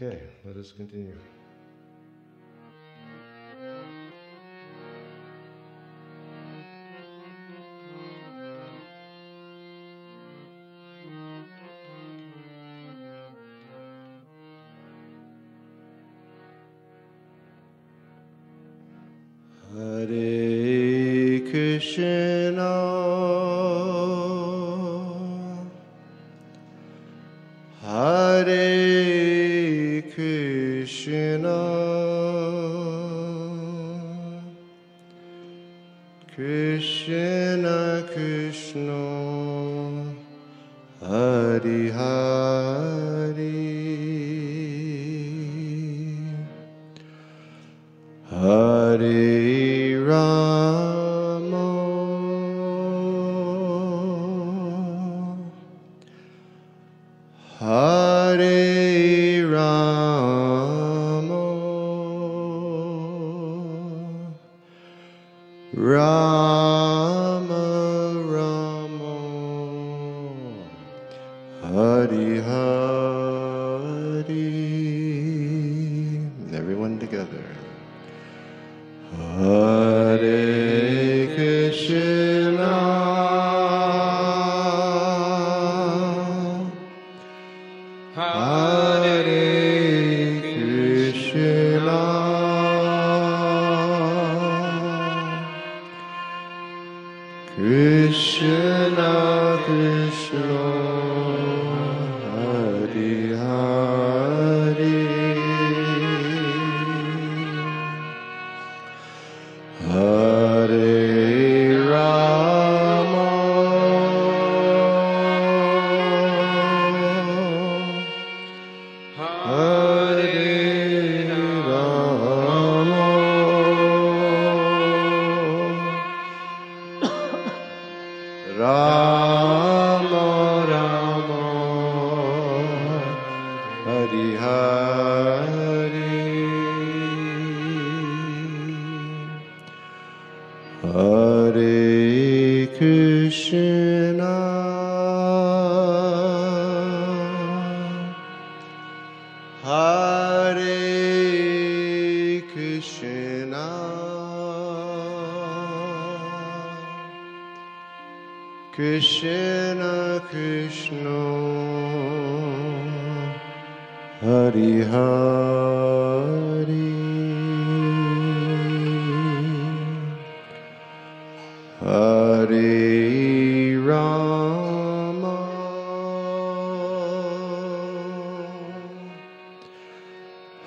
Okay, let us continue.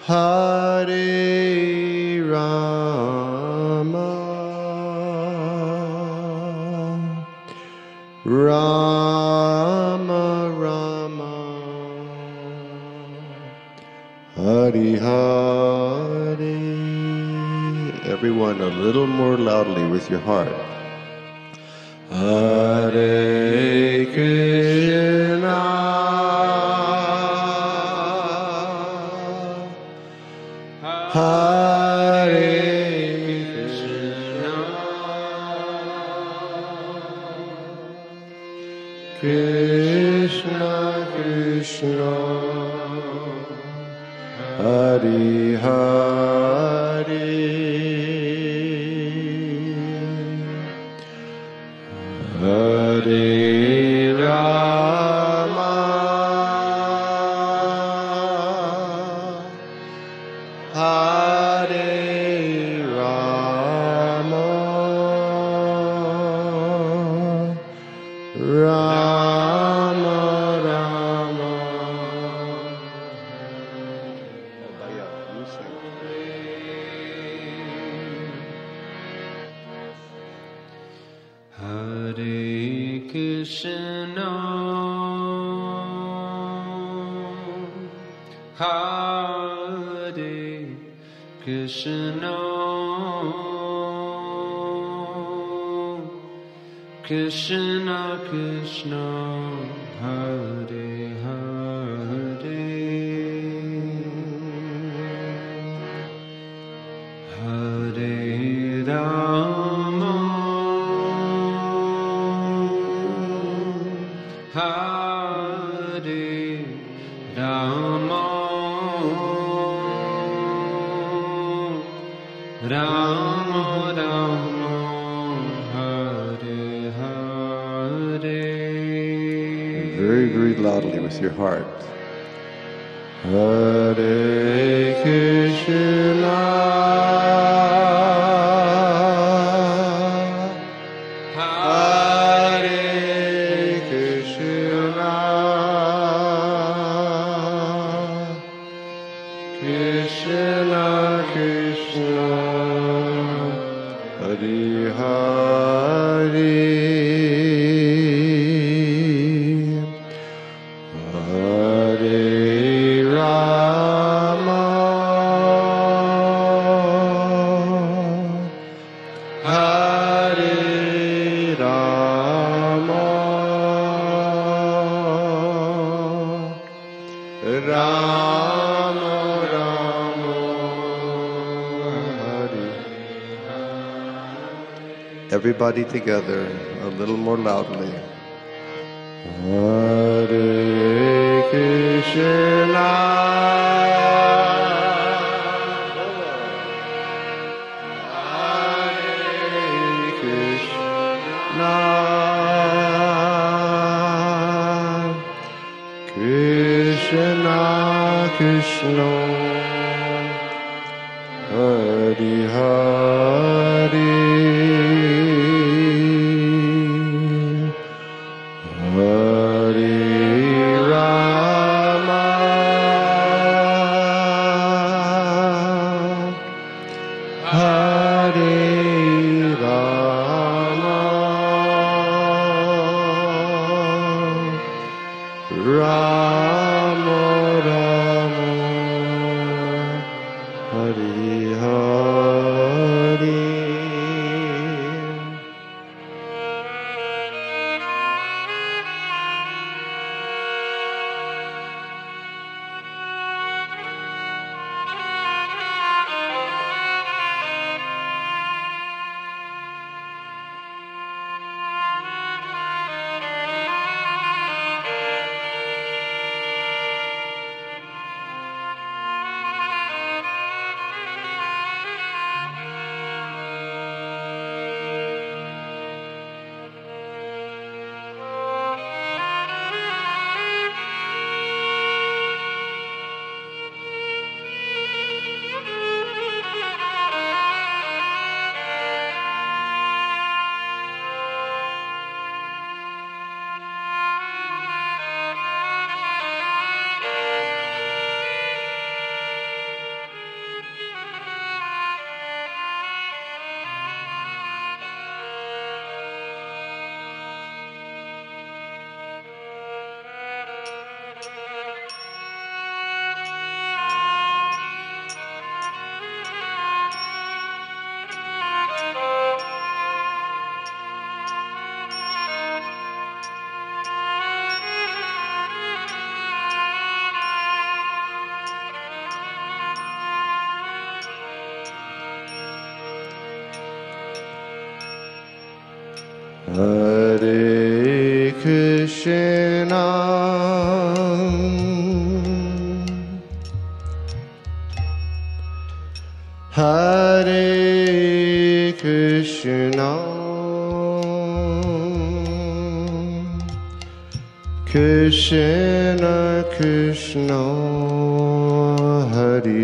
Hare Rama. Rama Rama. Hari Hari Everyone a little more loudly with your heart. Hare Krishna Krishna Krishna Hare loudly with your heart. Hare Krishna. Everybody together, a little more loudly. Hare Krishna. Krishna, Krishna,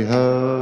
Hari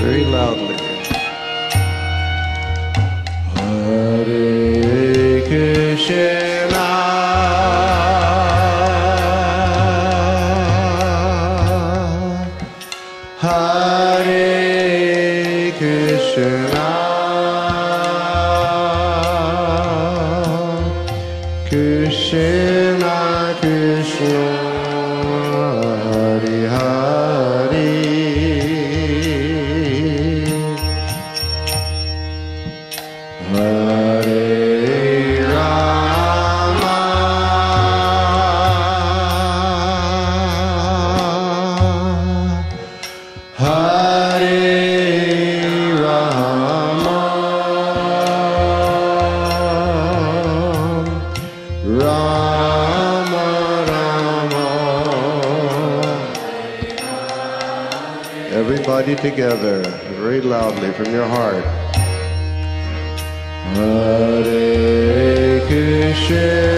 very loudly. Hare Krishna. together very loudly from your heart. Hare Krishna.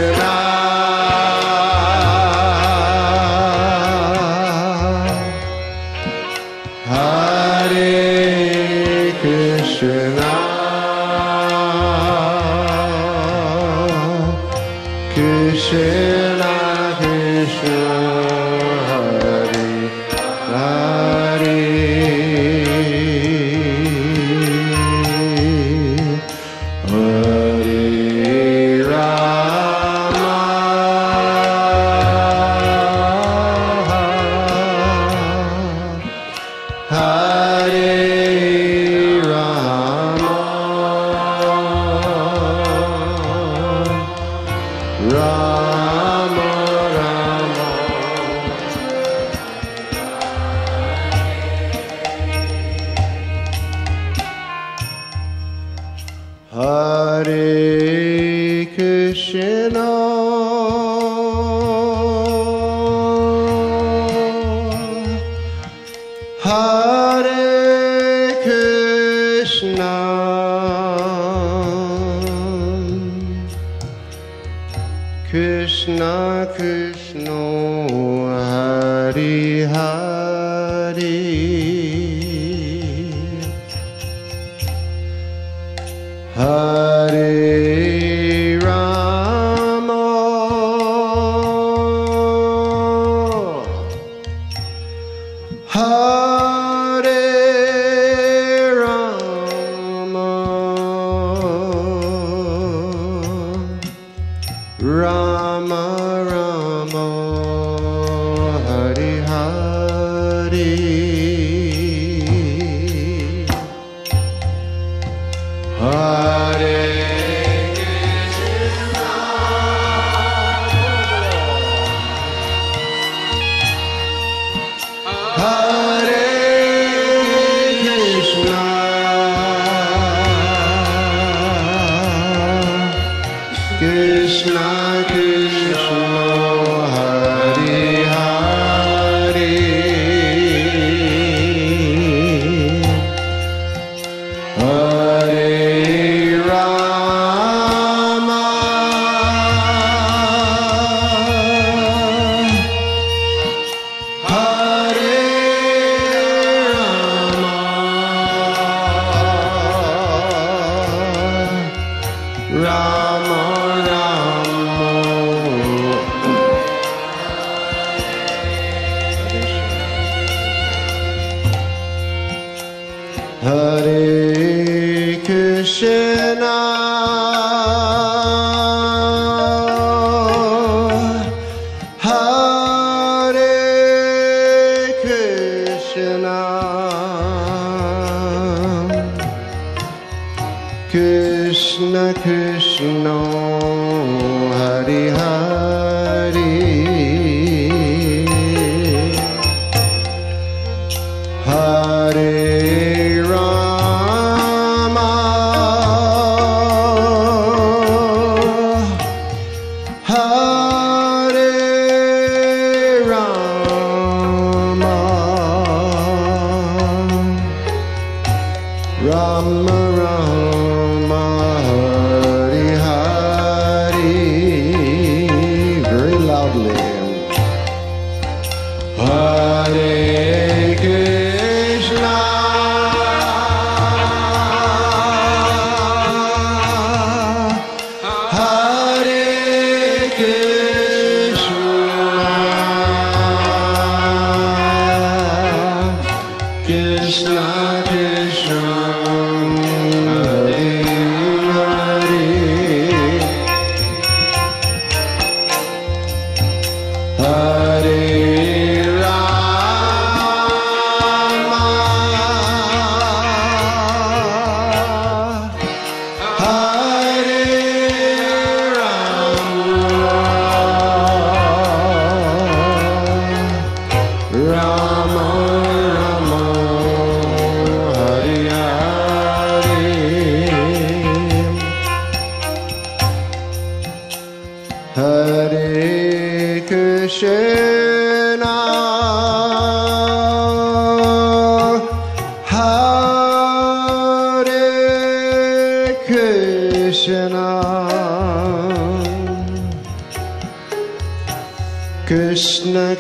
Krishna.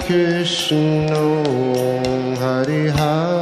Hare Hare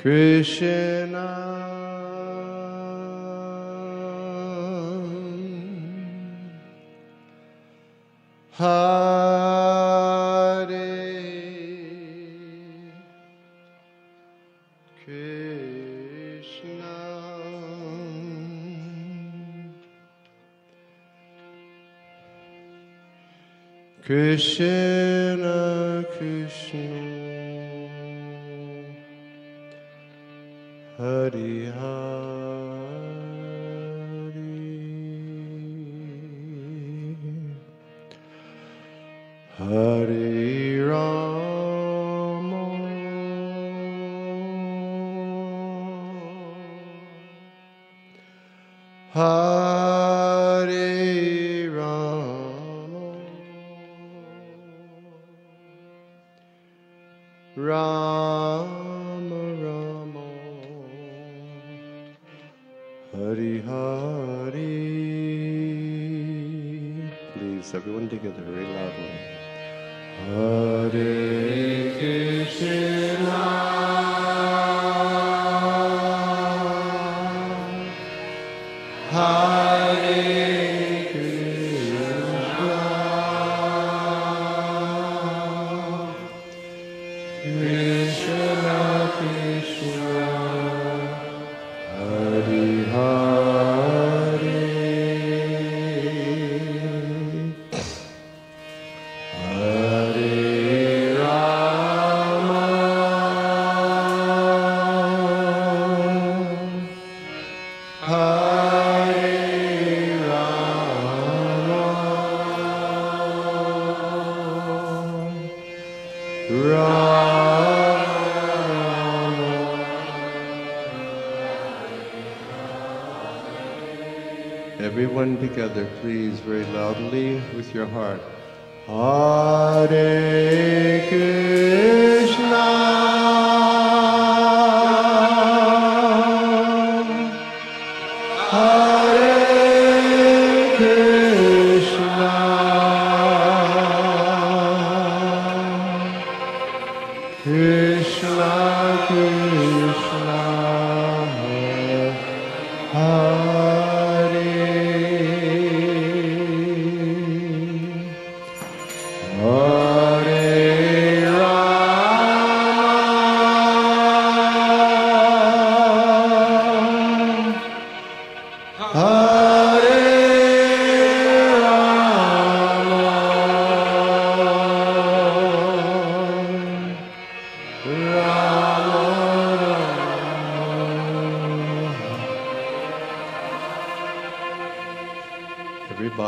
Krishna. Hare Krishna. Krishna. together, please, very loudly with your heart. Hare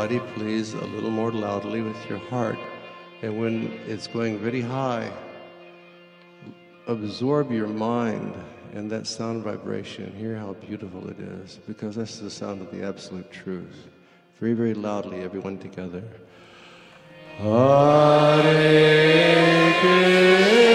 Everybody, please, a little more loudly with your heart. And when it's going very high, absorb your mind in that sound vibration. Hear how beautiful it is, because that's the sound of the absolute truth. Very, very loudly, everyone together. Hare Krishna.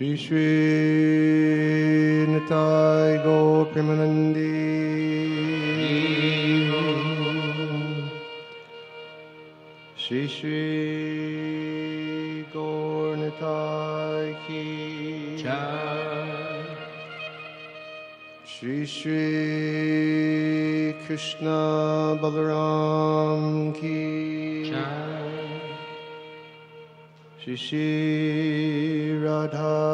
Shri Shri Nitai Gopimanandi. Shri Shri Gaur Nitai Ki. Shri Shri Krishna Balaram Ki. Shri Shri Radha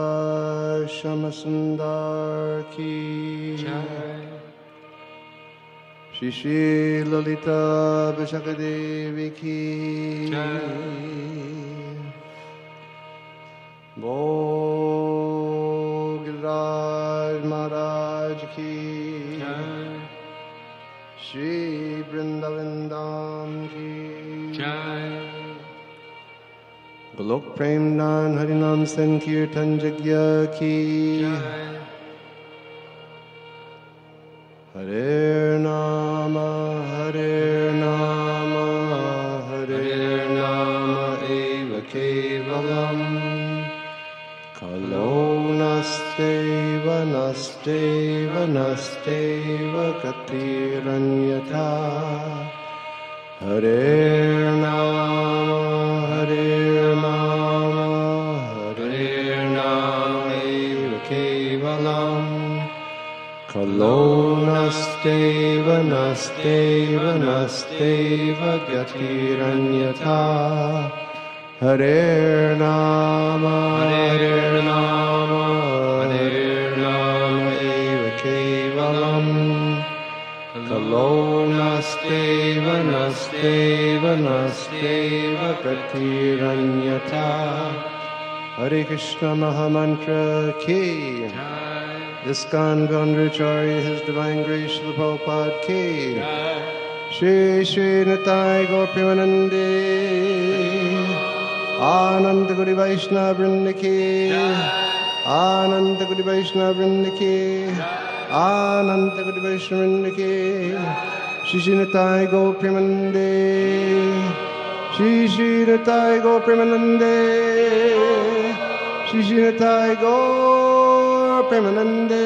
Shyamasundar Ki Shri Shri Lalita Vishakhadevi Ki Bhogiraj Maharaj Ki Shri Golok Prem Dan Harinam Sankirtan Jagya Ki Hare Nama Hare Nama Hare Nama Eva Kevalam Kalo Nasteva Nasteva Nasteva Katiranyata Hare Nama लो नस्तेव नस्तेवनस्तेव व्यतिरण्यथा हरेणामायणा एव केवलम्। लोनस्तेव नस्तेव नस्तेव गतिरन्यथा। हरे Krishna महामन्त्र हरिकृष्णमहामन्त्रखी ISKCON Founder-Acharya, His Divine Grace, Srila Prabhupada Ki. Shri Shri Nitai Gopimanande. Ananta Koti Vaishnava Vrinda Ki. Ananta Koti Vaishnava Vrinda Ki. Ananta Koti Vaishnava Vrinda Ki. Shri Shri Nitai Gopimanande. Shri Shri Nitai Gopimanande. Shri Shri Nitai Gaur Premanande.